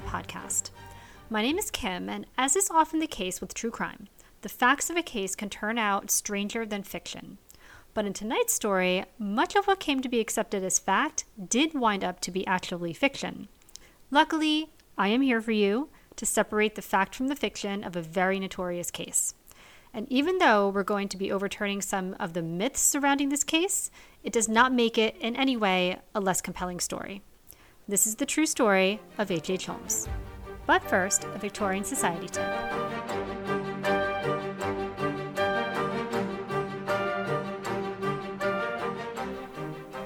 crime podcast. My name is Kim, and as is often the case with true crime, the facts of a case can turn out stranger than fiction. But in tonight's story, much of what came to be accepted as fact did wind up to be actually fiction. Luckily, I am here for you to separate the fact from the fiction of a very notorious case. And even though we're going to be overturning some of the myths surrounding this case, it does not make it in any way a less compelling story. This is the true story of H.H. H. Holmes. But first, a Victorian Society tip.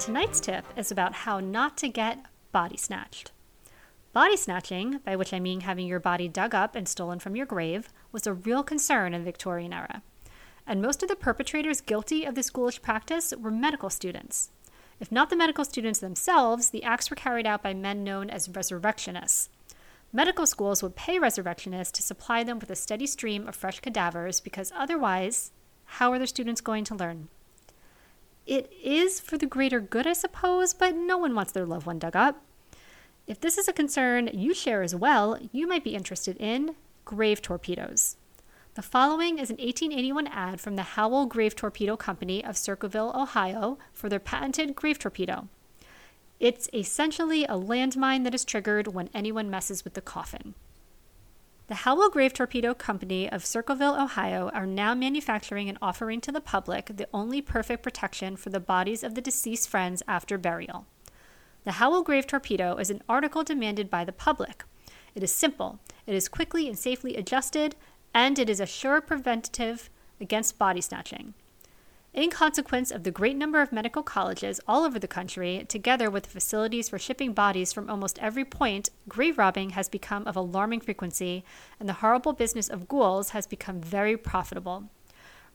Tonight's tip is about how not to get body snatched. Body snatching, by which I mean having your body dug up and stolen from your grave, was a real concern in the Victorian era and most of the perpetrators guilty of this ghoulish practice were medical students. If not the medical students themselves, the acts were carried out by men known as resurrectionists. Medical schools would pay resurrectionists to supply them with a steady stream of fresh cadavers because otherwise, how are their students going to learn? It is for the greater good, I suppose, but no one wants their loved one dug up. If this is a concern you share as well, you might be interested in grave torpedoes. The following is an 1881 ad from the Howell Grave Torpedo Company of Circleville, Ohio, for their patented grave torpedo. It's essentially a landmine that is triggered when anyone messes with the coffin. The Howell Grave Torpedo Company of Circleville, Ohio, are now manufacturing and offering to the public the only perfect protection for the bodies of the deceased friends after burial. The Howell Grave Torpedo is an article demanded by the public. It is simple, it is quickly and safely adjusted, and it is a sure preventative against body snatching. In consequence of the great number of medical colleges all over the country, together with the facilities for shipping bodies from almost every point, grave robbing has become of alarming frequency, and the horrible business of ghouls has become very profitable.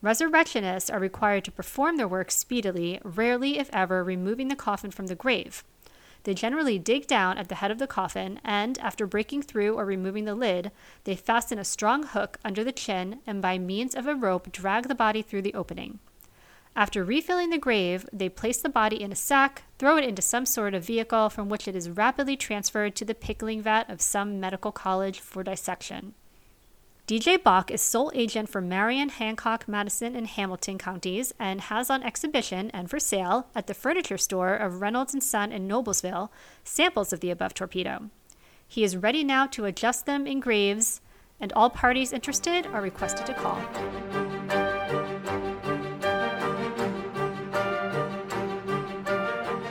Resurrectionists are required to perform their work speedily, rarely, if ever, removing the coffin from the grave. They generally dig down at the head of the coffin and, after breaking through or removing the lid, they fasten a strong hook under the chin and by means of a rope drag the body through the opening. After refilling the grave, they place the body in a sack, throw it into some sort of vehicle from which it is rapidly transferred to the pickling vat of some medical college for dissection. DJ Bach is sole agent for Marion, Hancock, Madison, and Hamilton counties and has on exhibition and for sale at the furniture store of Reynolds and Son in Noblesville samples of the above torpedo. He is ready now to adjust them in graves, and all parties interested are requested to call.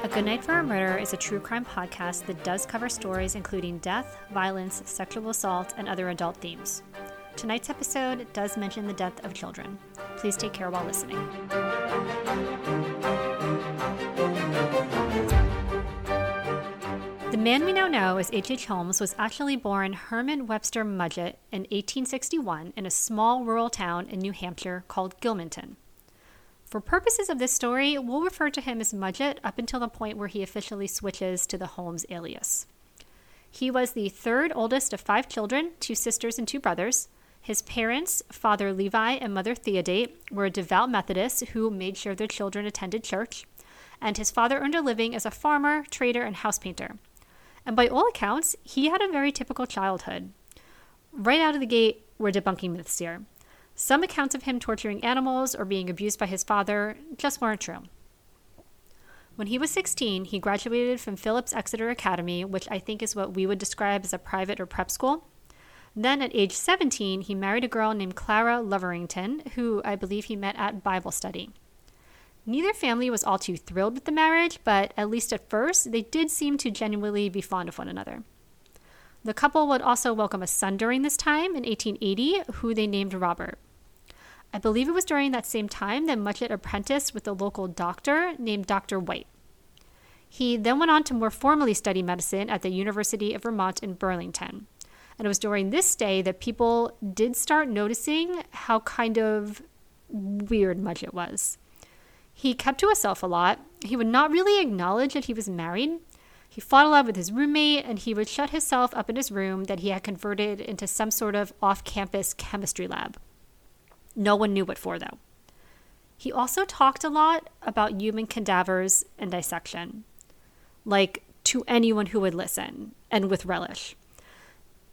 A Good Night for a Murder is a true crime podcast that does cover stories including death, violence, sexual assault, and other adult themes. Tonight's episode does mention the death of children. Please take care while listening. The man we now know as H.H. H. Holmes was actually born Herman Webster Mudgett in 1861 in a small rural town in New Hampshire called Gilmanton. For purposes of this story, we'll refer to him as Mudgett up until the point where he officially switches to the Holmes alias. He was the third oldest of five children, two sisters and two brothers. His parents, Father Levi and Mother Theodate, were devout Methodists who made sure their children attended church, and his father earned a living as a farmer, trader, and house painter. And by all accounts, he had a very typical childhood. Right out of the gate, we're debunking myths here. Some accounts of him torturing animals or being abused by his father just weren't true. When he was 16, he graduated from Phillips Exeter Academy, which I think is what we would describe as a private or prep school. Then at age 17, he married a girl named Clara Loverington, who I believe he met at Bible study. Neither family was all too thrilled with the marriage, but at least at first, they did seem to genuinely be fond of one another. The couple would also welcome a son during this time in 1880, who they named Robert. I believe it was during that same time that Mudgett apprenticed with a local doctor named Dr. White. He then went on to more formally study medicine at the University of Vermont in Burlington. And it was during this stay that people did start noticing how kind of weird Mudgett was. He kept to himself a lot. He would not really acknowledge that he was married. He fought a lot with his roommate, and he would shut himself up in his room that he had converted into some sort of off campus chemistry lab. No one knew what for, though. He also talked a lot about human cadavers and dissection. Like to anyone who would listen, and with relish.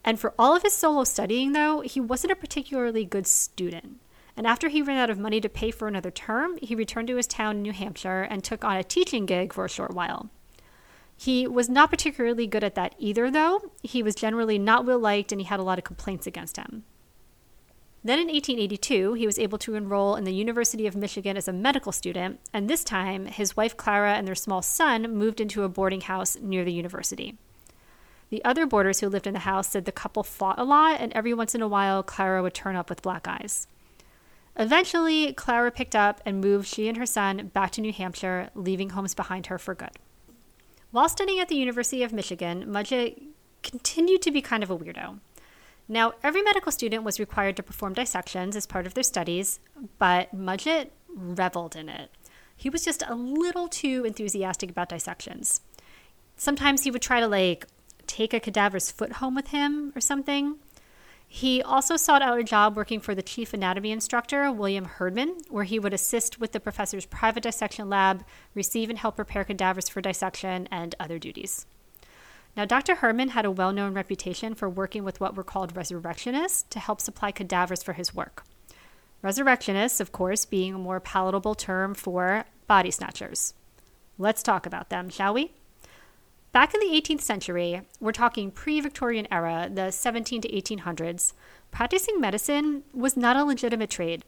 And for all of his solo studying, though, he wasn't a particularly good student. And after he ran out of money to pay for another term, he returned to his town in New Hampshire and took on a teaching gig for a short while. He was not particularly good at that either, though. He was generally not well liked and he had a lot of complaints against him. Then in 1882, he was able to enroll in the University of Michigan as a medical student, and this time, his wife Clara and their small son moved into a boarding house near the university. The other boarders who lived in the house said the couple fought a lot, and every once in a while, Clara would turn up with black eyes. Eventually, Clara picked up and moved she and her son back to New Hampshire, leaving Holmes behind her for good. While studying at the University of Michigan, Mudgett continued to be kind of a weirdo. Now, every medical student was required to perform dissections as part of their studies, but Mudgett reveled in it. He was just a little too enthusiastic about dissections. Sometimes he would try to, like, take a cadaver's foot home with him or something. He also sought out a job working for the chief anatomy instructor, William Herdman, where he would assist with the professor's private dissection lab, receive and help prepare cadavers for dissection, and other duties. Now, Dr. Herdman had a well known reputation for working with what were called resurrectionists to help supply cadavers for his work. Resurrectionists, of course, being a more palatable term for body snatchers. Let's talk about them, shall we? Back in the 18th century, we're talking pre Victorian era, the 17 to 1800s, practicing medicine was not a legitimate trade.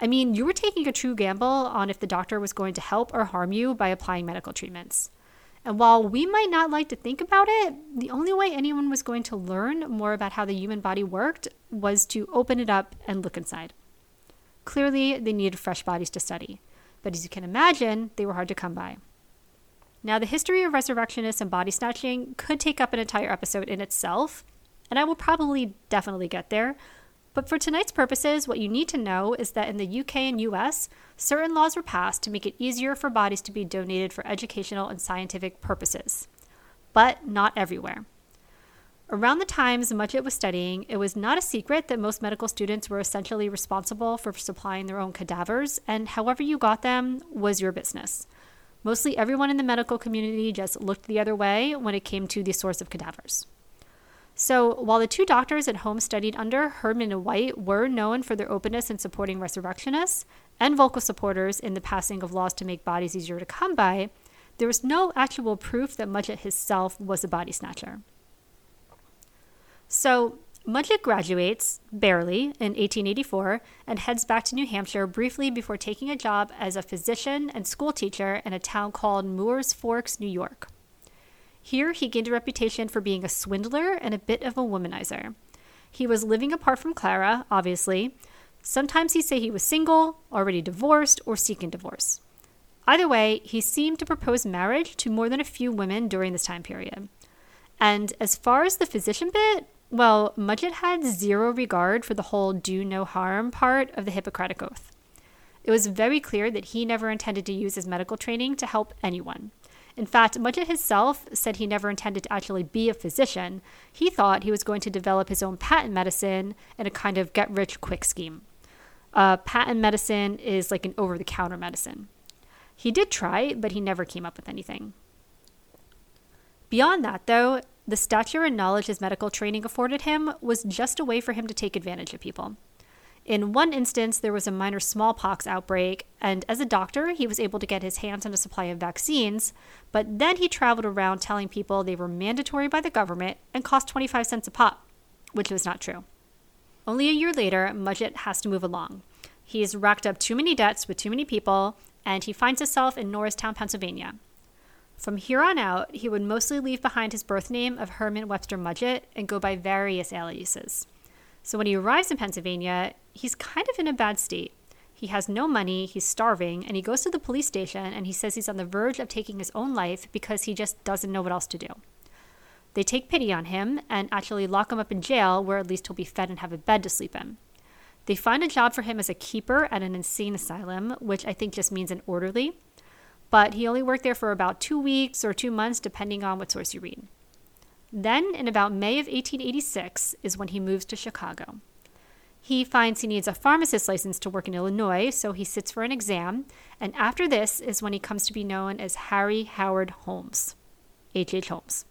I mean, you were taking a true gamble on if the doctor was going to help or harm you by applying medical treatments. And while we might not like to think about it, the only way anyone was going to learn more about how the human body worked was to open it up and look inside. Clearly, they needed fresh bodies to study, but as you can imagine, they were hard to come by. Now, the history of resurrectionists and body snatching could take up an entire episode in itself, and I will probably definitely get there, but for tonight's purposes, what you need to know is that in the UK and US, certain laws were passed to make it easier for bodies to be donated for educational and scientific purposes. But not everywhere. Around the times Mudgett was studying, it was not a secret that most medical students were essentially responsible for supplying their own cadavers, and however you got them was your business. Mostly everyone in the medical community just looked the other way when it came to the source of cadavers. So, while the two doctors at home studied under, Herdman and White, were known for their openness in supporting resurrectionists and vocal supporters in the passing of laws to make bodies easier to come by, there was no actual proof that Mudgett himself was a body snatcher. So, Mudgett graduates, barely, in 1884 and heads back to New Hampshire briefly before taking a job as a physician and school teacher in a town called Mooers Forks, New York. Here, he gained a reputation for being a swindler and a bit of a womanizer. He was living apart from Clara, obviously. Sometimes he'd say he was single, already divorced, or seeking divorce. Either way, he seemed to propose marriage to more than a few women during this time period. And as far as the physician bit, well, Mudgett had zero regard for the whole do no harm part of the Hippocratic Oath. It was very clear that he never intended to use his medical training to help anyone. In fact, Mudgett himself said he never intended to actually be a physician. He thought he was going to develop his own patent medicine in a kind of get rich quick scheme. Uh, patent medicine is like an over the counter medicine. He did try, but he never came up with anything. Beyond that, though, the stature and knowledge his medical training afforded him was just a way for him to take advantage of people. In one instance, there was a minor smallpox outbreak, and as a doctor, he was able to get his hands on a supply of vaccines, but then he traveled around telling people they were mandatory by the government and cost 25 cents a pop, which was not true. Only a year later, Mudgett has to move along. He's racked up too many debts with too many people, and he finds himself in Norristown, Pennsylvania. From here on out, he would mostly leave behind his birth name of Herman Webster Mudgett and go by various aliases. So when he arrives in Pennsylvania, he's kind of in a bad state. He has no money, he's starving, and he goes to the police station and he says he's on the verge of taking his own life because he just doesn't know what else to do. They take pity on him and actually lock him up in jail where at least he'll be fed and have a bed to sleep in. They find a job for him as a keeper at an insane asylum, which I think just means an orderly, but he only worked there for about two weeks or two months, depending on what source you read. Then, in about May of 1886, is when he moves to Chicago. He finds he needs a pharmacist license to work in Illinois, so he sits for an exam, and after this is when he comes to be known as Harry Howard Holmes. H.H. H. Holmes.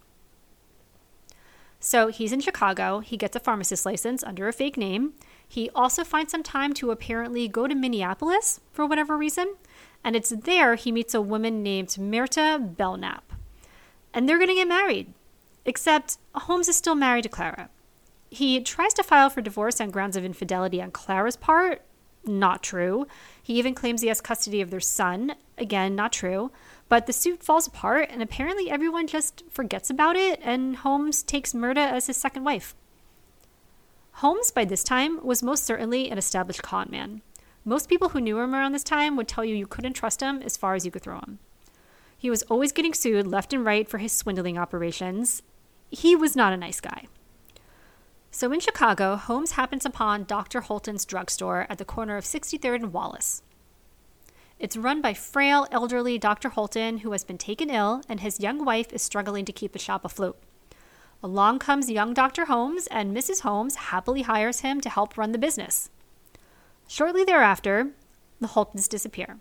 So he's in Chicago. He gets a pharmacist license under a fake name. He also finds some time to apparently go to Minneapolis for whatever reason. And it's there he meets a woman named Myrta Belknap. And they're going to get married. Except Holmes is still married to Clara. He tries to file for divorce on grounds of infidelity on Clara's part. Not true. He even claims he has custody of their son. Again, not true. But the suit falls apart, and apparently everyone just forgets about it, and Holmes takes Myrta as his second wife. Holmes, by this time, was most certainly an established con man. Most people who knew him around this time would tell you you couldn't trust him as far as you could throw him. He was always getting sued left and right for his swindling operations. He was not a nice guy. So in Chicago, Holmes happens upon Dr. Holton's drugstore at the corner of 63rd and Wallace. It's run by frail, elderly Dr. Holton, who has been taken ill, and his young wife is struggling to keep the shop afloat. Along comes young Dr. Holmes, and Mrs. Holmes happily hires him to help run the business. Shortly thereafter, the Holtons disappear,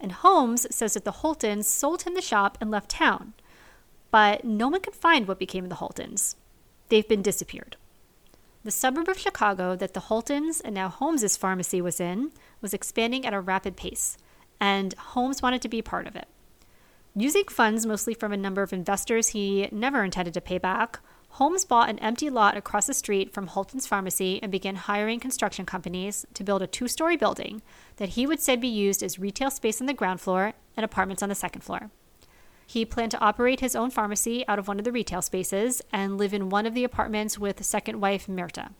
and Holmes says that the Holtons sold him the shop and left town, but no one can find what became of the Holtons. They've been disappeared. The suburb of Chicago that the Holtons and now Holmes's pharmacy was in was expanding at a rapid pace and Holmes wanted to be part of it. Using funds mostly from a number of investors he never intended to pay back, Holmes bought an empty lot across the street from Holton's pharmacy and began hiring construction companies to build a two story building that he would say be used as retail space on the ground floor and apartments on the second floor. He planned to operate his own pharmacy out of one of the retail spaces and live in one of the apartments with second wife Myrta.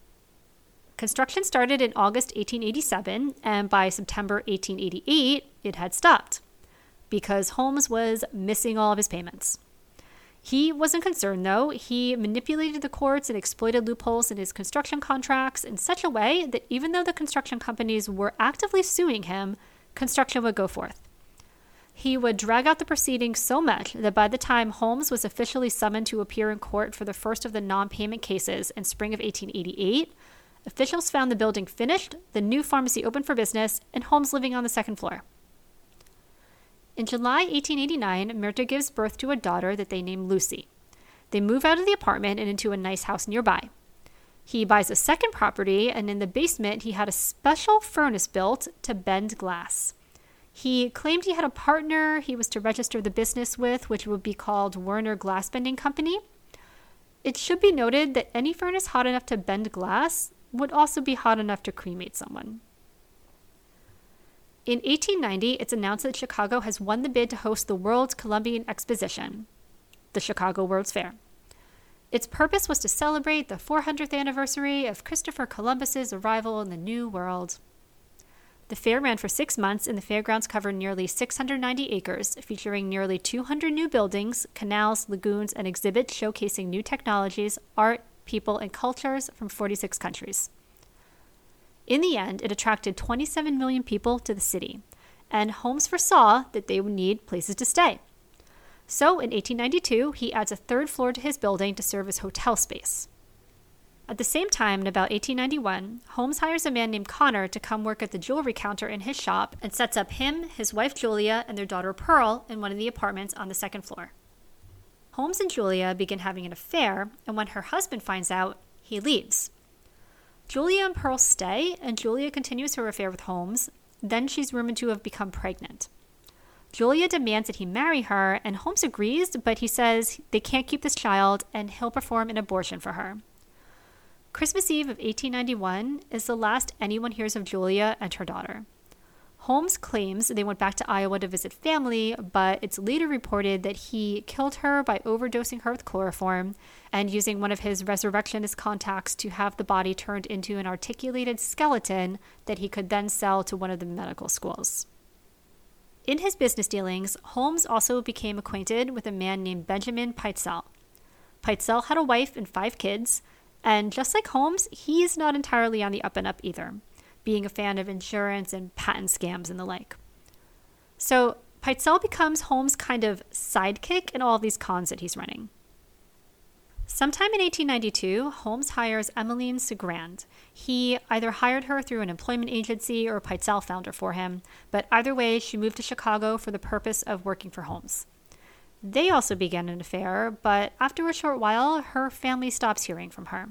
Construction started in August 1887, and by September 1888, it had stopped because Holmes was missing all of his payments. He wasn't concerned, though. He manipulated the courts and exploited loopholes in his construction contracts in such a way that even though the construction companies were actively suing him, construction would go forth. He would drag out the proceedings so much that by the time Holmes was officially summoned to appear in court for the first of the non payment cases in spring of 1888, Officials found the building finished, the new pharmacy open for business, and Holmes living on the second floor. In July 1889, Myrta gives birth to a daughter that they name Lucy. They move out of the apartment and into a nice house nearby. He buys a second property, and in the basement, he had a special furnace built to bend glass. He claimed he had a partner he was to register the business with, which would be called Werner Glass Bending Company. It should be noted that any furnace hot enough to bend glass would also be hot enough to cremate someone. In 1890, it's announced that Chicago has won the bid to host the World's Columbian Exposition, the Chicago World's Fair. Its purpose was to celebrate the 400th anniversary of Christopher Columbus's arrival in the New World. The fair ran for six months, and the fairgrounds covered nearly 690 acres, featuring nearly 200 new buildings, canals, lagoons, and exhibits showcasing new technologies, art, people, and cultures from 46 countries. In the end, it attracted 27 million people to the city, and Holmes foresaw that they would need places to stay. So in 1892, he adds a third floor to his building to serve as hotel space. At the same time, in about 1891, Holmes hires a man named Connor to come work at the jewelry counter in his shop and sets up him, his wife Julia, and their daughter Pearl in one of the apartments on the second floor. Holmes and Julia begin having an affair, and when her husband finds out, he leaves. Julia and Pearl stay, and Julia continues her affair with Holmes. Then she's rumored to have become pregnant. Julia demands that he marry her, and Holmes agrees, but he says they can't keep this child and he'll perform an abortion for her. Christmas Eve of 1891 is the last anyone hears of Julia and her daughter. Holmes claims they went back to Iowa to visit family, but it's later reported that he killed her by overdosing her with chloroform and using one of his resurrectionist contacts to have the body turned into an articulated skeleton that he could then sell to one of the medical schools. In his business dealings, Holmes also became acquainted with a man named Benjamin Pitezel. Pitezel had a wife and five kids, and just like Holmes, he is not entirely on the up and up either being a fan of insurance and patent scams and the like. So Pitezel becomes Holmes' kind of sidekick in all these cons that he's running. Sometime in 1892, Holmes hires Emmeline Cigrand. He either hired her through an employment agency or Pitezel found her for him, but either way, she moved to Chicago for the purpose of working for Holmes. They also began an affair, but after a short while, her family stops hearing from her.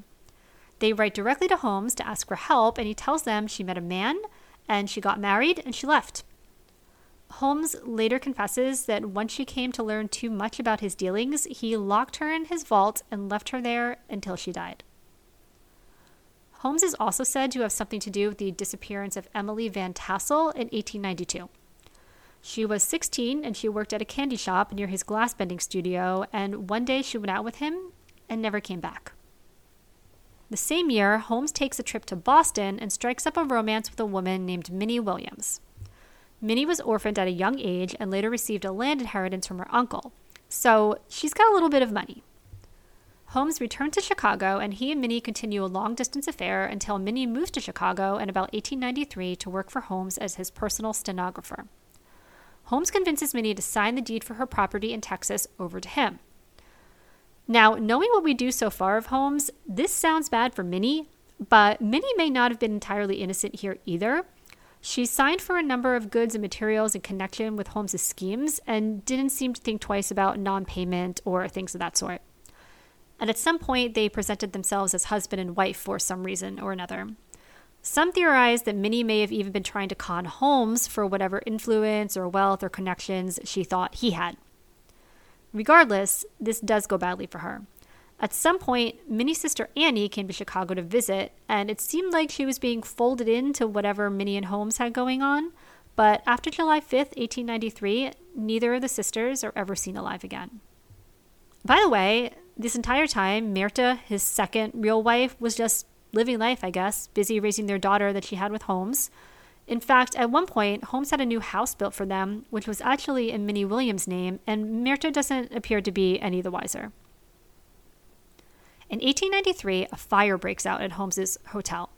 They write directly to Holmes to ask for help, and he tells them she met a man and she got married and she left. Holmes later confesses that once she came to learn too much about his dealings, he locked her in his vault and left her there until she died. Holmes is also said to have something to do with the disappearance of Emily Van Tassel in 1892. She was 16 and she worked at a candy shop near his glass bending studio, and one day she went out with him and never came back. The same year, Holmes takes a trip to Boston and strikes up a romance with a woman named Minnie Williams. Minnie was orphaned at a young age and later received a land inheritance from her uncle, so she's got a little bit of money. Holmes returned to Chicago and he and Minnie continue a long distance affair until Minnie moves to Chicago in about 1893 to work for Holmes as his personal stenographer. Holmes convinces Minnie to sign the deed for her property in Texas over to him. Now, knowing what we do so far of Holmes, this sounds bad for Minnie, but Minnie may not have been entirely innocent here either. She signed for a number of goods and materials in connection with Holmes's schemes and didn't seem to think twice about non payment or things of that sort. And at some point, they presented themselves as husband and wife for some reason or another. Some theorize that Minnie may have even been trying to con Holmes for whatever influence or wealth or connections she thought he had. Regardless, this does go badly for her. At some point, Minnie's sister Annie came to Chicago to visit, and it seemed like she was being folded into whatever Minnie and Holmes had going on. But after July 5th, 1893, neither of the sisters are ever seen alive again. By the way, this entire time, Myrta, his second real wife, was just living life, I guess, busy raising their daughter that she had with Holmes. In fact, at one point, Holmes had a new house built for them, which was actually in Minnie Williams' name, and Myrta doesn't appear to be any the wiser. In 1893, a fire breaks out at Holmes's hotel.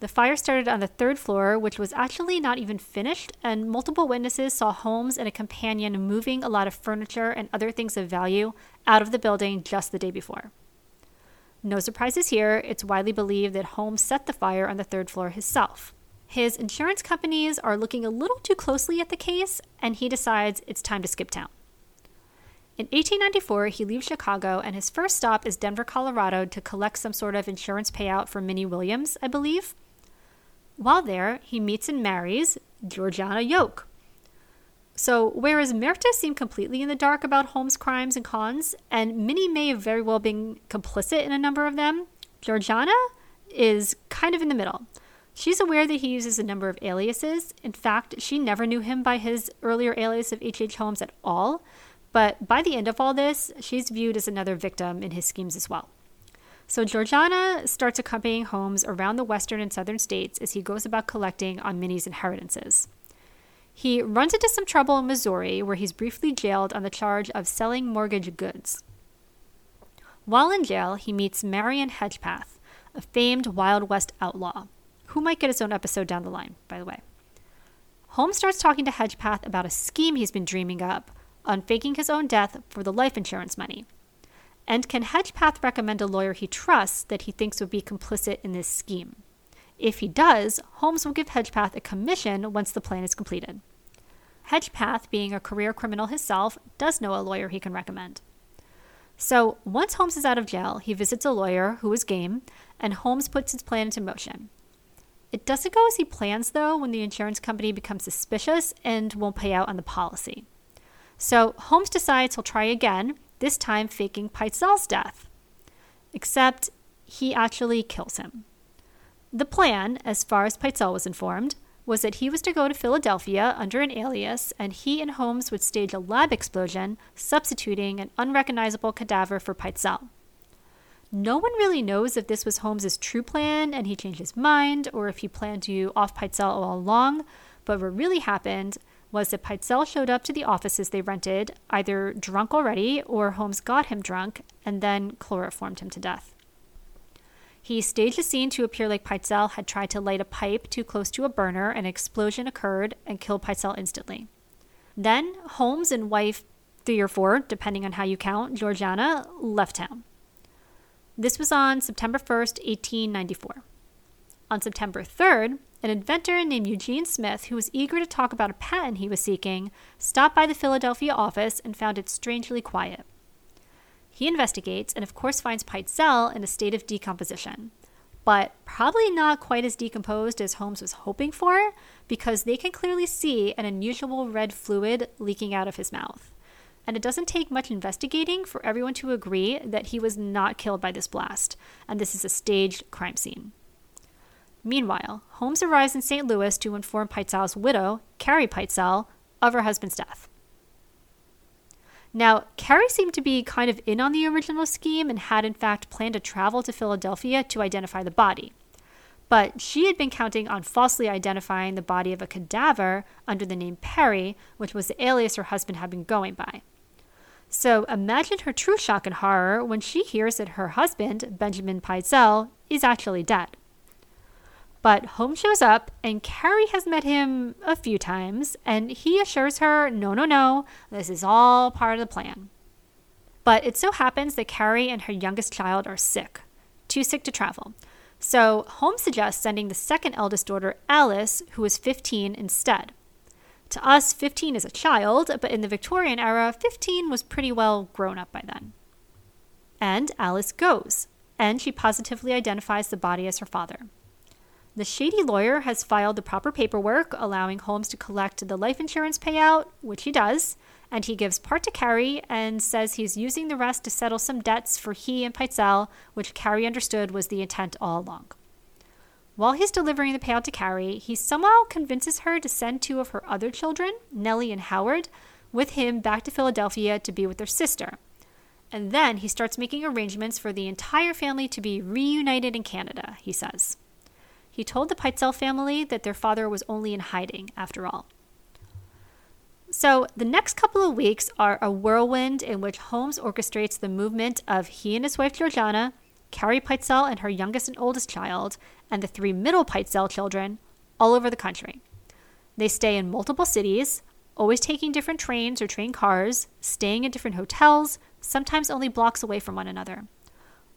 The fire started on the third floor, which was actually not even finished, and multiple witnesses saw Holmes and a companion moving a lot of furniture and other things of value out of the building just the day before. No surprises here, it's widely believed that Holmes set the fire on the third floor himself. His insurance companies are looking a little too closely at the case, and he decides it's time to skip town. In 1894, he leaves Chicago, and his first stop is Denver, Colorado, to collect some sort of insurance payout for Minnie Williams, I believe. While there, he meets and marries Georgiana Yoke. So, whereas Myrta seemed completely in the dark about Holmes' crimes and cons, and Minnie may have very well been complicit in a number of them, Georgiana is kind of in the middle. She's aware that he uses a number of aliases. In fact, she never knew him by his earlier alias of H.H. H. Holmes at all. But by the end of all this, she's viewed as another victim in his schemes as well. So Georgiana starts accompanying Holmes around the western and southern states as he goes about collecting on Minnie's inheritances. He runs into some trouble in Missouri, where he's briefly jailed on the charge of selling mortgage goods. While in jail, he meets Marion Hedgepeth, a famed Wild West outlaw who might get his own episode down the line, by the way. Holmes starts talking to Hedgepeth about a scheme he's been dreaming up on faking his own death for the life insurance money. And can Hedgepeth recommend a lawyer he trusts that he thinks would be complicit in this scheme? If he does, Holmes will give Hedgepeth a commission once the plan is completed. Hedgepeth, being a career criminal himself, does know a lawyer he can recommend. So, once Holmes is out of jail, he visits a lawyer who is game, and Holmes puts his plan into motion. It doesn't go as he plans, though, when the insurance company becomes suspicious and won't pay out on the policy. So Holmes decides he'll try again, this time faking Pitezel's death. Except he actually kills him. The plan, as far as Pitezel was informed, was that he was to go to Philadelphia under an alias, and he and Holmes would stage a lab explosion, substituting an unrecognizable cadaver for Pitezel. No one really knows if this was Holmes's true plan and he changed his mind, or if he planned to off Pitezel all along. But what really happened was that Pitezel showed up to the offices they rented, either drunk already or Holmes got him drunk and then chloroformed him to death. He staged a scene to appear like Pitezel had tried to light a pipe too close to a burner, an explosion occurred and killed Pitezel instantly. Then Holmes and wife three or four, depending on how you count, Georgiana, left town. This was on September 1st, 1894. On September 3rd, an inventor named Eugene Smith, who was eager to talk about a patent he was seeking, stopped by the Philadelphia office and found it strangely quiet. He investigates and, of course, finds Pitezel in a state of decomposition, but probably not quite as decomposed as Holmes was hoping for because they can clearly see an unusual red fluid leaking out of his mouth. And it doesn't take much investigating for everyone to agree that he was not killed by this blast, and this is a staged crime scene. Meanwhile, Holmes arrives in St. Louis to inform Pitezel's widow, Carrie Pitezel, of her husband's death. Now, Carrie seemed to be kind of in on the original scheme and had in fact planned to travel to Philadelphia to identify the body. But she had been counting on falsely identifying the body of a cadaver under the name Perry, which was the alias her husband had been going by. So imagine her true shock and horror when she hears that her husband, Benjamin Pitezel, is actually dead. But Holmes shows up, and Carrie has met him a few times, and he assures her, no, no, no, this is all part of the plan. But it so happens that Carrie and her youngest child are sick, too sick to travel. So Holmes suggests sending the second eldest daughter, Alice, who is 15, instead. To us, 15 is a child, but in the Victorian era, 15 was pretty well grown up by then. And Alice goes, and she positively identifies the body as her father. The shady lawyer has filed the proper paperwork allowing Holmes to collect the life insurance payout, which he does, and he gives part to Carrie and says he's using the rest to settle some debts for he and Pitezel, which Carrie understood was the intent all along. While he's delivering the payout to Carrie, he somehow convinces her to send two of her other children, Nellie and Howard, with him back to Philadelphia to be with their sister. And then he starts making arrangements for the entire family to be reunited in Canada, he says. He told the Pitezel family that their father was only in hiding, after all. So, the next couple of weeks are a whirlwind in which Holmes orchestrates the movement of he and his wife Georgiana, Carrie Pitezel and her youngest and oldest child, and the three middle Pitezel children all over the country. They stay in multiple cities, always taking different trains or train cars, staying in different hotels, sometimes only blocks away from one another.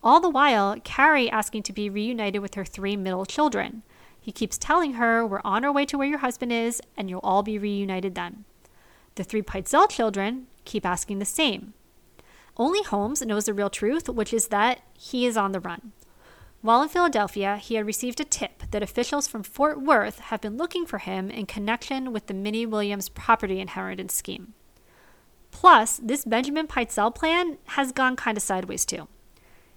All the while, Carrie asking to be reunited with her three middle children. He keeps telling her, We're on our way to where your husband is, and you'll all be reunited then. The three Pitezel children keep asking the same. Only Holmes knows the real truth, which is that he is on the run. While in Philadelphia, he had received a tip that officials from Fort Worth have been looking for him in connection with the Minnie Williams property inheritance scheme. Plus, this Benjamin Pitezel plan has gone kind of sideways too.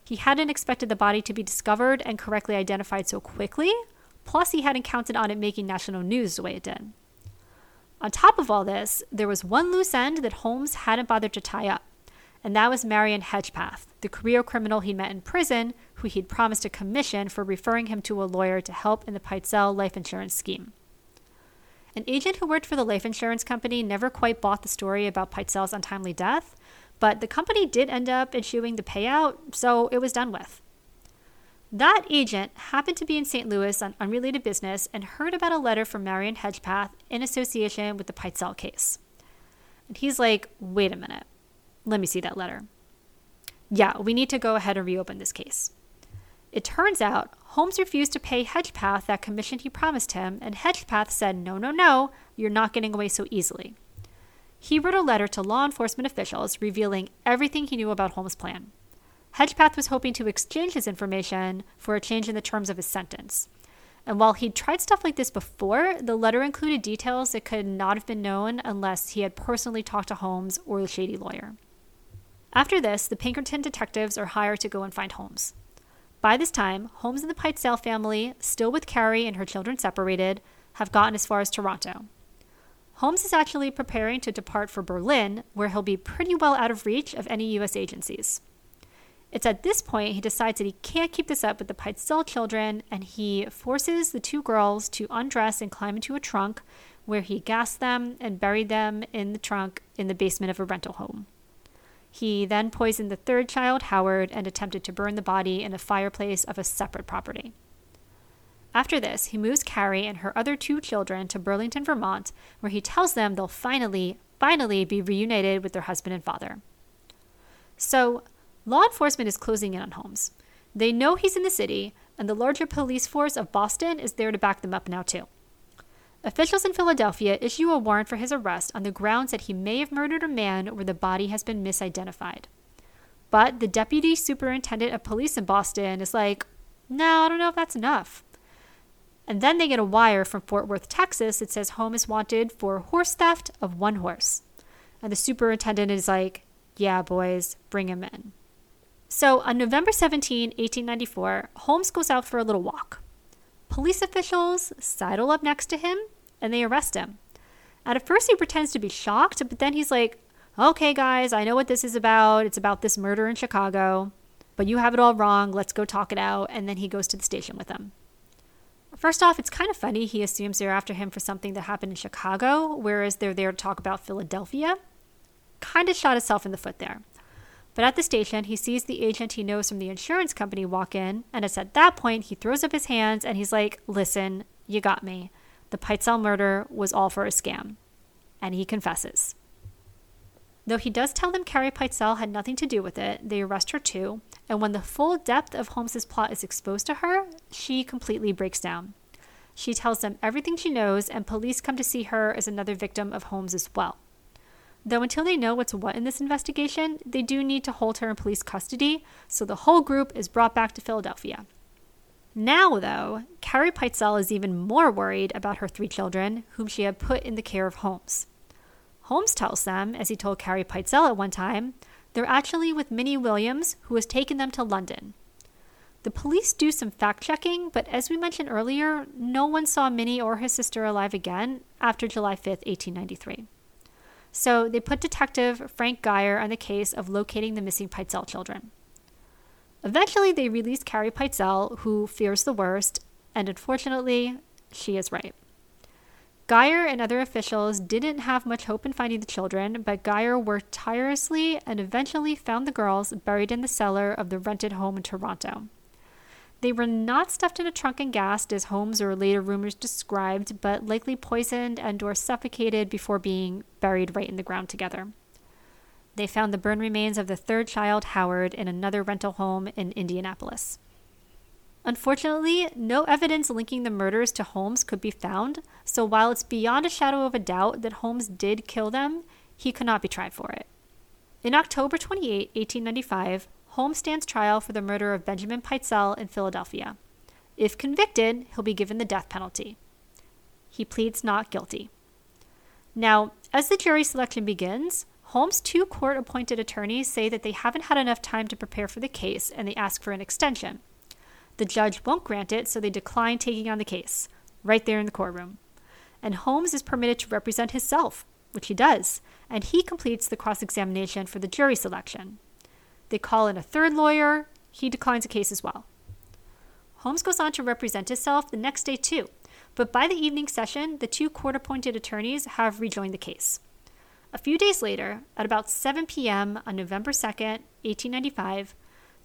He hadn't expected the body to be discovered and correctly identified so quickly, plus, he hadn't counted on it making national news the way it did. On top of all this, there was one loose end that Holmes hadn't bothered to tie up, and that was Marion Hedgepeth, the career criminal he met in prison who he'd promised a commission for referring him to a lawyer to help in the Pitezel life insurance scheme. An agent who worked for the life insurance company never quite bought the story about Pitezel's untimely death, but the company did end up issuing the payout, so it was done with. That agent happened to be in St. Louis on unrelated business and heard about a letter from Marion Hedgepeth in association with the Pitezel case. And he's like, wait a minute, let me see that letter. Yeah, we need to go ahead and reopen this case. It turns out Holmes refused to pay Hedgepeth that commission he promised him, and Hedgepeth said, no, no, no, you're not getting away so easily he wrote a letter to law enforcement officials revealing everything he knew about Holmes' plan. Hedgepeth was hoping to exchange his information for a change in the terms of his sentence. And while he'd tried stuff like this before, the letter included details that could not have been known unless he had personally talked to Holmes or the shady lawyer. After this, the Pinkerton detectives are hired to go and find Holmes. By this time, Holmes and the Pitezel family, still with Carrie and her children separated, have gotten as far as Toronto. Holmes is actually preparing to depart for Berlin, where he'll be pretty well out of reach of any U.S. agencies. It's at this point he decides that he can't keep this up with the Pitezel children, and he forces the two girls to undress and climb into a trunk, where he gassed them and buried them in the trunk in the basement of a rental home. He then poisoned the third child, Howard, and attempted to burn the body in the fireplace of a separate property. After this, he moves Carrie and her other two children to Burlington, Vermont, where he tells them they'll finally, finally be reunited with their husband and father. So, law enforcement is closing in on Holmes. They know he's in the city, and the larger police force of Boston is there to back them up now, too. Officials in Philadelphia issue a warrant for his arrest on the grounds that he may have murdered a man where the body has been misidentified. But the deputy superintendent of police in Boston is like, no, I don't know if that's enough. And then they get a wire from Fort Worth, Texas that says Holmes is wanted for horse theft of one horse. And the superintendent is like, yeah, boys, bring him in. So on November 17, 1894, Holmes goes out for a little walk. Police officials sidle up next to him and they arrest him. At first, he pretends to be shocked, but then he's like, okay, guys, I know what this is about. It's about this murder in Chicago, but you have it all wrong. Let's go talk it out. And then he goes to the station with them. First off, it's kind of funny. He assumes they're after him for something that happened in Chicago, whereas they're there to talk about Philadelphia. Kind of shot himself in the foot there. But at the station, he sees the agent he knows from the insurance company walk in, and it's at that point he throws up his hands and he's like, Listen, you got me. The Pitezel murder was all for a scam. And he confesses. Though he does tell them Carrie Pitezel had nothing to do with it, they arrest her too, and when the full depth of Holmes's plot is exposed to her, she completely breaks down. She tells them everything she knows, and police come to see her as another victim of Holmes as well. Though until they know what's what in this investigation, they do need to hold her in police custody, so the whole group is brought back to Philadelphia. Now, though, Carrie Pitezel is even more worried about her three children, whom she had put in the care of Holmes. Holmes tells them, as he told Carrie Pitezel at one time, they're actually with Minnie Williams, who has taken them to London. The police do some fact checking, but as we mentioned earlier, no one saw Minnie or his sister alive again after July 5, 1893. So they put Detective Frank Geyer on the case of locating the missing Pitezel children. Eventually, they release Carrie Pitezel, who fears the worst, and unfortunately, she is right. Geyer and other officials didn't have much hope in finding the children, but Geyer worked tirelessly and eventually found the girls buried in the cellar of the rented home in Toronto. They were not stuffed in a trunk and gassed as Holmes or later rumors described, but likely poisoned and or suffocated before being buried right in the ground together. They found the burned remains of the third child, Howard, in another rental home in Indianapolis. Unfortunately, no evidence linking the murders to Holmes could be found, so while it's beyond a shadow of a doubt that Holmes did kill them, he could not be tried for it. In October 28, 1895, Holmes stands trial for the murder of Benjamin Pitezel in Philadelphia. If convicted, he'll be given the death penalty. He pleads not guilty. Now, as the jury selection begins, Holmes' two court appointed attorneys say that they haven't had enough time to prepare for the case and they ask for an extension. The judge won't grant it, so they decline taking on the case, right there in the courtroom. And Holmes is permitted to represent himself, which he does, and he completes the cross examination for the jury selection. They call in a third lawyer, he declines the case as well. Holmes goes on to represent himself the next day too, but by the evening session, the two court appointed attorneys have rejoined the case. A few days later, at about 7 p.m. on November 2nd, 1895,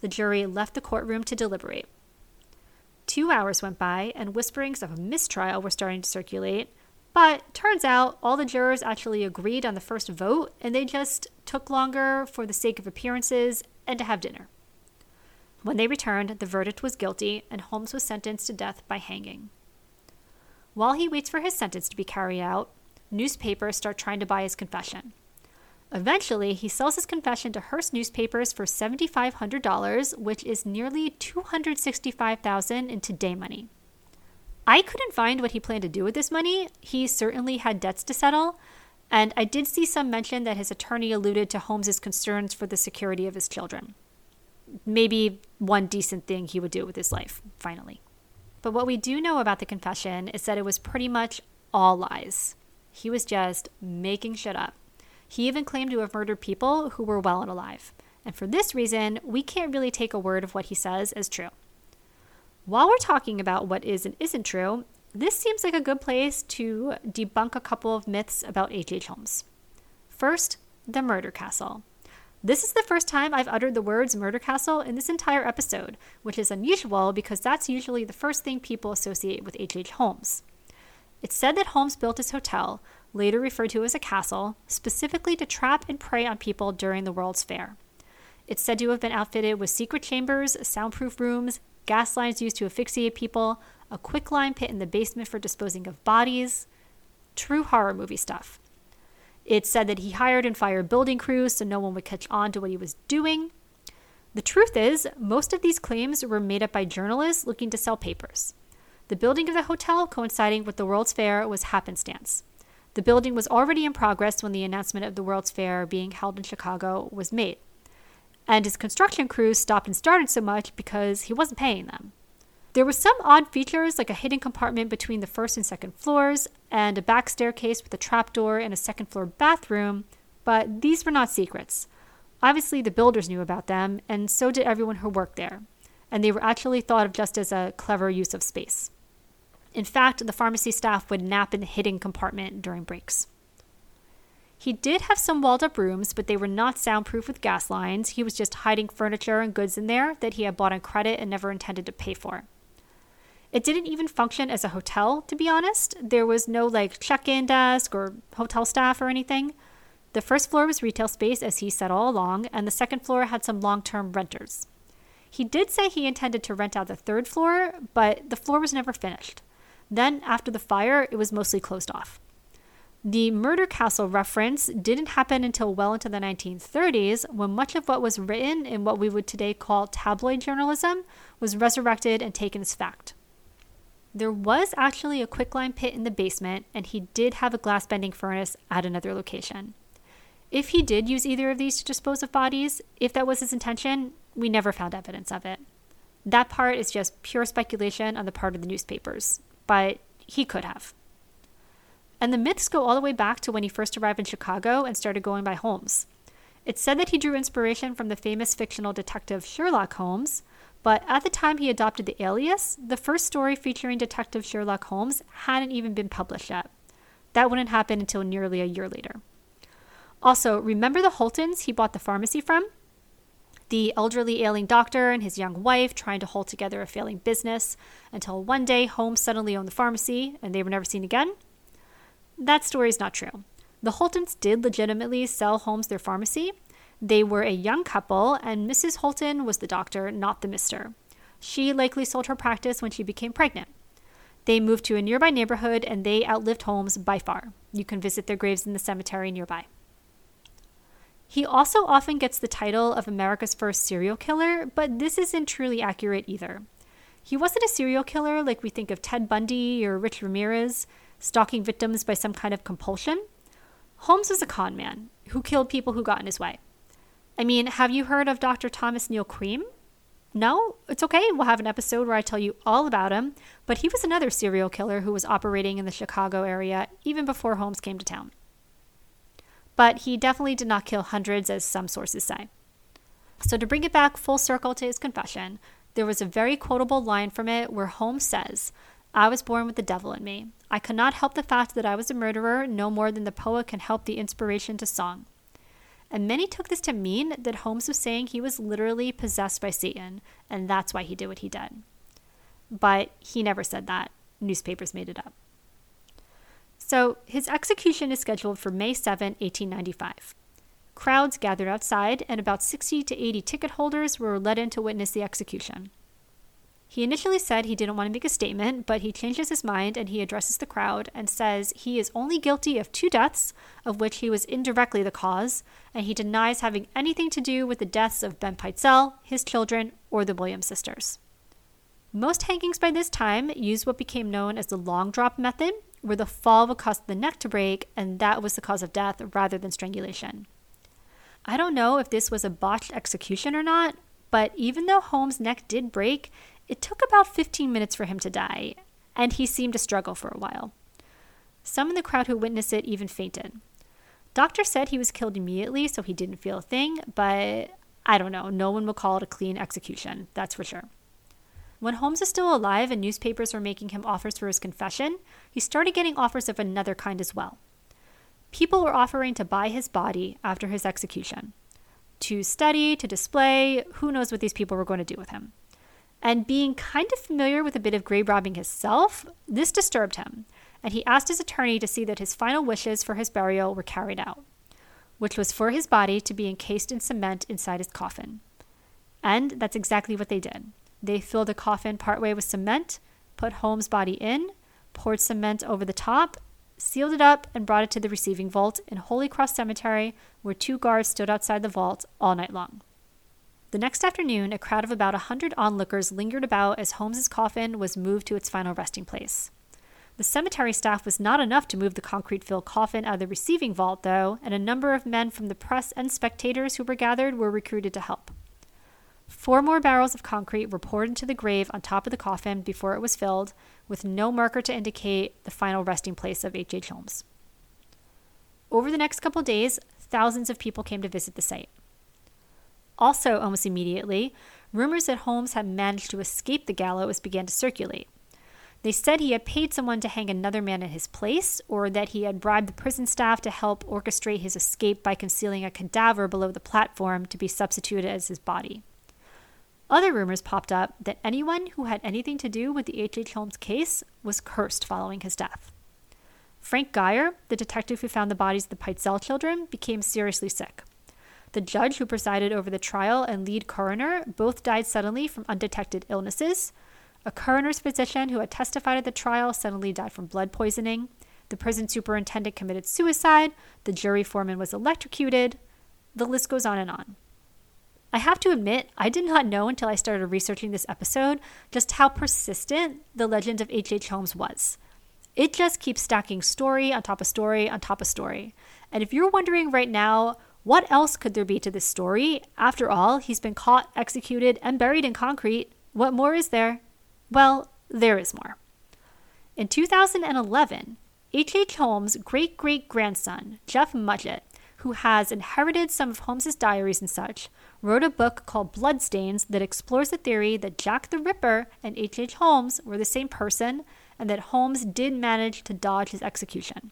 the jury left the courtroom to deliberate. Two hours went by, and whisperings of a mistrial were starting to circulate. But turns out all the jurors actually agreed on the first vote, and they just took longer for the sake of appearances and to have dinner. When they returned, the verdict was guilty, and Holmes was sentenced to death by hanging. While he waits for his sentence to be carried out, newspapers start trying to buy his confession. Eventually, he sells his confession to Hearst newspapers for $7,500, which is nearly 265,000 in today money. I couldn't find what he planned to do with this money. He certainly had debts to settle, and I did see some mention that his attorney alluded to Holmes's concerns for the security of his children. Maybe one decent thing he would do with his life, finally. But what we do know about the confession is that it was pretty much all lies. He was just making shit up. He even claimed to have murdered people who were well and alive. And for this reason, we can't really take a word of what he says as true. While we're talking about what is and isn't true, this seems like a good place to debunk a couple of myths about H.H. H. Holmes. First, the murder castle. This is the first time I've uttered the words murder castle in this entire episode, which is unusual because that's usually the first thing people associate with H.H. H. Holmes. It's said that Holmes built his hotel, later referred to as a castle, specifically to trap and prey on people during the World's Fair. It's said to have been outfitted with secret chambers, soundproof rooms, gas lines used to asphyxiate people, a quicklime pit in the basement for disposing of bodies. True horror movie stuff. It's said that he hired and fired building crews so no one would catch on to what he was doing. The truth is, most of these claims were made up by journalists looking to sell papers. The building of the hotel coinciding with the World's Fair was happenstance. The building was already in progress when the announcement of the World's Fair being held in Chicago was made. And his construction crews stopped and started so much because he wasn't paying them. There were some odd features like a hidden compartment between the first and second floors and a back staircase with a trapdoor and a second floor bathroom, but these were not secrets. Obviously, the builders knew about them, and so did everyone who worked there, and they were actually thought of just as a clever use of space. In fact, the pharmacy staff would nap in the hidden compartment during breaks. He did have some walled up rooms, but they were not soundproof with gas lines. He was just hiding furniture and goods in there that he had bought on credit and never intended to pay for. It didn't even function as a hotel, to be honest. There was no like check in desk or hotel staff or anything. The first floor was retail space, as he said all along, and the second floor had some long term renters. He did say he intended to rent out the third floor, but the floor was never finished. Then, after the fire, it was mostly closed off. The murder castle reference didn't happen until well into the 1930s, when much of what was written in what we would today call tabloid journalism was resurrected and taken as fact. There was actually a quicklime pit in the basement, and he did have a glass bending furnace at another location. If he did use either of these to dispose of bodies, if that was his intention, we never found evidence of it. That part is just pure speculation on the part of the newspapers, but he could have. And the myths go all the way back to when he first arrived in Chicago and started going by Holmes. It's said that he drew inspiration from the famous fictional detective Sherlock Holmes, but at the time he adopted the alias, the first story featuring Detective Sherlock Holmes hadn't even been published yet. That wouldn't happen until nearly a year later. Also, remember the Holtons he bought the pharmacy from? The elderly ailing doctor and his young wife trying to hold together a failing business until one day Holmes suddenly owned the pharmacy and they were never seen again? That story is not true. The Holtons did legitimately sell Holmes their pharmacy, they were a young couple, and Mrs. Holton was the doctor, not the mister. She likely sold her practice when she became pregnant. They moved to a nearby neighborhood and they outlived Holmes by far. You can visit their graves in the cemetery nearby. He also often gets the title of America's first serial killer, but this isn't truly accurate either. He wasn't a serial killer like we think of Ted Bundy or Rich Ramirez, stalking victims by some kind of compulsion. Holmes was a con man who killed people who got in his way. I mean, have you heard of Dr. Thomas Neill Cream? No? It's okay. We'll have an episode where I tell you all about him. But he was another serial killer who was operating in the Chicago area even before Holmes came to town. But he definitely did not kill hundreds, as some sources say. So, to bring it back full circle to his confession, there was a very quotable line from it where Holmes says, I was born with the devil in me. I could not help the fact that I was a murderer no more than the poet can help the inspiration to song. And many took this to mean that Holmes was saying he was literally possessed by Satan, and that's why he did what he did. But he never said that. Newspapers made it up. So his execution is scheduled for May 7, 1895. Crowds gathered outside, and about 60 to 80 ticket holders were let in to witness the execution. He initially said he didn't want to make a statement, but he changes his mind and he addresses the crowd and says he is only guilty of two deaths, of which he was indirectly the cause, and he denies having anything to do with the deaths of Ben Pitezel, his children, or the Williams sisters. Most hangings by this time used what became known as the long drop method, where the fall would cause the neck to break, and that was the cause of death rather than strangulation. I don't know if this was a botched execution or not, but even though Holmes' neck did break, it took about 15 minutes for him to die, and he seemed to struggle for a while. Some in the crowd who witnessed it even fainted. Doctor said he was killed immediately, so he didn't feel a thing, but I don't know. No one will call it a clean execution, that's for sure. When Holmes was still alive and newspapers were making him offers for his confession, he started getting offers of another kind as well. People were offering to buy his body after his execution. To study, to display, who knows what these people were going to do with him. And being kind of familiar with a bit of grave robbing himself, this disturbed him, and he asked his attorney to see that his final wishes for his burial were carried out. which was for his body to be encased in cement inside his coffin. And that's exactly what they did. They filled the coffin partway with cement, put Holmes' body in, poured cement over the top, sealed it up, and brought it to the receiving vault in Holy Cross Cemetery, where two guards stood outside the vault all night long. The next afternoon, a crowd of about a hundred onlookers lingered about as Holmes's coffin was moved to its final resting place. The cemetery staff was not enough to move the concrete filled coffin out of the receiving vault, though, and a number of men from the press and spectators who were gathered were recruited to help. Four more barrels of concrete were poured into the grave on top of the coffin before it was filled, with no marker to indicate the final resting place of H.H. H. Holmes. Over the next couple days, thousands of people came to visit the site. Also, almost immediately, rumors that Holmes had managed to escape the gallows began to circulate. They said he had paid someone to hang another man in his place, or that he had bribed the prison staff to help orchestrate his escape by concealing a cadaver below the platform to be substituted as his body. Other rumors popped up that anyone who had anything to do with the H.H. H. Holmes case was cursed following his death. Frank Geyer, the detective who found the bodies of the Pitezel children, became seriously sick. The judge who presided over the trial and lead coroner both died suddenly from undetected illnesses. A coroner's physician who had testified at the trial suddenly died from blood poisoning. The prison superintendent committed suicide. The jury foreman was electrocuted. The list goes on and on. I have to admit, I did not know until I started researching this episode just how persistent the legend of H.H. H. Holmes was. It just keeps stacking story on top of story on top of story. And if you're wondering right now, what else could there be to this story? After all, he's been caught, executed, and buried in concrete. What more is there? Well, there is more. In 2011, H.H. H. Holmes' great great grandson, Jeff Mudgett, who has inherited some of Holmes's diaries and such, wrote a book called Bloodstains that explores the theory that Jack the Ripper and H.H. H. Holmes were the same person and that Holmes did manage to dodge his execution.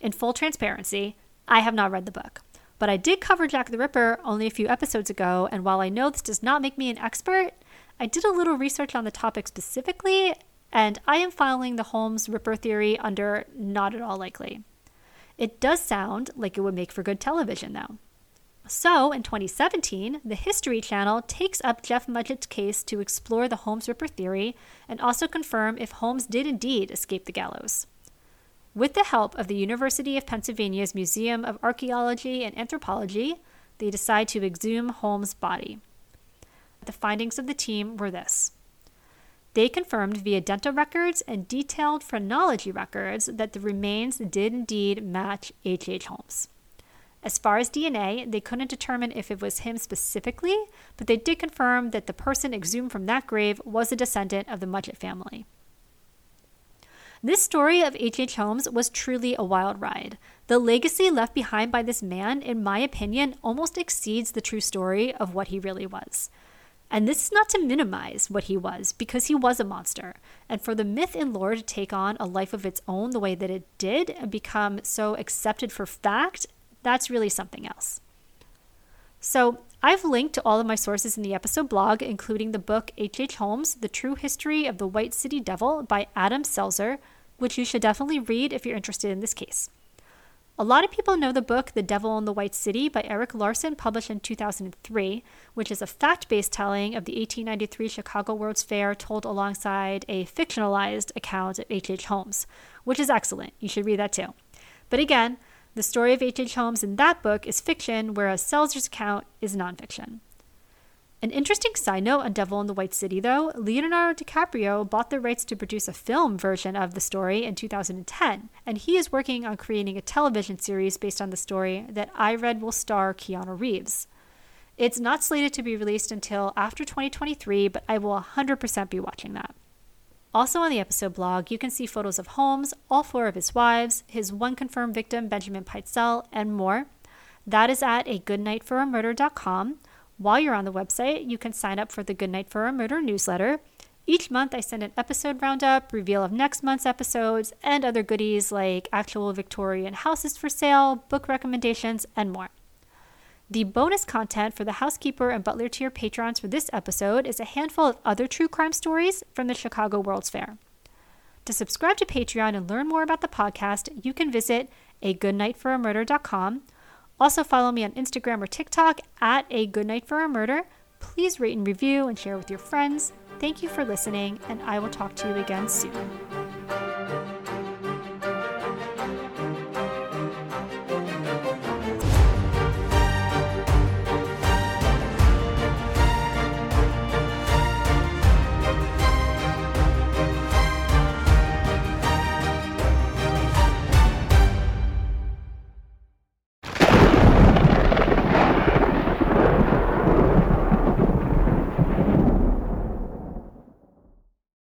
In full transparency, I have not read the book, but I did cover Jack the Ripper only a few episodes ago, and while I know this does not make me an expert, I did a little research on the topic specifically, and I am filing the Holmes Ripper theory under not at all likely. It does sound like it would make for good television, though. So, in 2017, the History Channel takes up Jeff Mudgett's case to explore the Holmes Ripper theory and also confirm if Holmes did indeed escape the gallows. With the help of the University of Pennsylvania's Museum of Archaeology and Anthropology, they decide to exhume Holmes' body. The findings of the team were this. They confirmed via dental records and detailed phrenology records that the remains did indeed match H.H. H. Holmes. As far as DNA, they couldn't determine if it was him specifically, but they did confirm that the person exhumed from that grave was a descendant of the Mudgett family. This story of H.H. H. Holmes was truly a wild ride. The legacy left behind by this man, in my opinion, almost exceeds the true story of what he really was. And this is not to minimize what he was, because he was a monster. And for the myth and lore to take on a life of its own the way that it did and become so accepted for fact that's really something else. So, I've linked to all of my sources in the episode blog, including the book H.H. H. Holmes The True History of the White City Devil by Adam Selzer, which you should definitely read if you're interested in this case. A lot of people know the book The Devil in the White City by Erik Larson, published in 2003, which is a fact based telling of the 1893 Chicago World's Fair told alongside a fictionalized account of H.H. H. Holmes, which is excellent. You should read that too. But again, the story of H.H. H. Holmes in that book is fiction, whereas Selzer's account is nonfiction. An interesting side note on Devil in the White City, though, Leonardo DiCaprio bought the rights to produce a film version of the story in 2010, and he is working on creating a television series based on the story that I read will star Keanu Reeves. It's not slated to be released until after 2023, but I will 100% be watching that. Also on the episode blog, you can see photos of Holmes, all four of his wives, his one confirmed victim, Benjamin Pitezel, and more. That is at a goodnightforamurder.com. While you're on the website, you can sign up for the Good Night for a Murder newsletter. Each month, I send an episode roundup, reveal of next month's episodes, and other goodies like actual Victorian houses for sale, book recommendations, and more. The bonus content for the housekeeper and butler tier patrons for this episode is a handful of other true crime stories from the Chicago World's Fair. To subscribe to Patreon and learn more about the podcast, you can visit a goodnightforamurder.com. Also, follow me on Instagram or TikTok at a Good Night for a murder. Please rate and review and share with your friends. Thank you for listening, and I will talk to you again soon.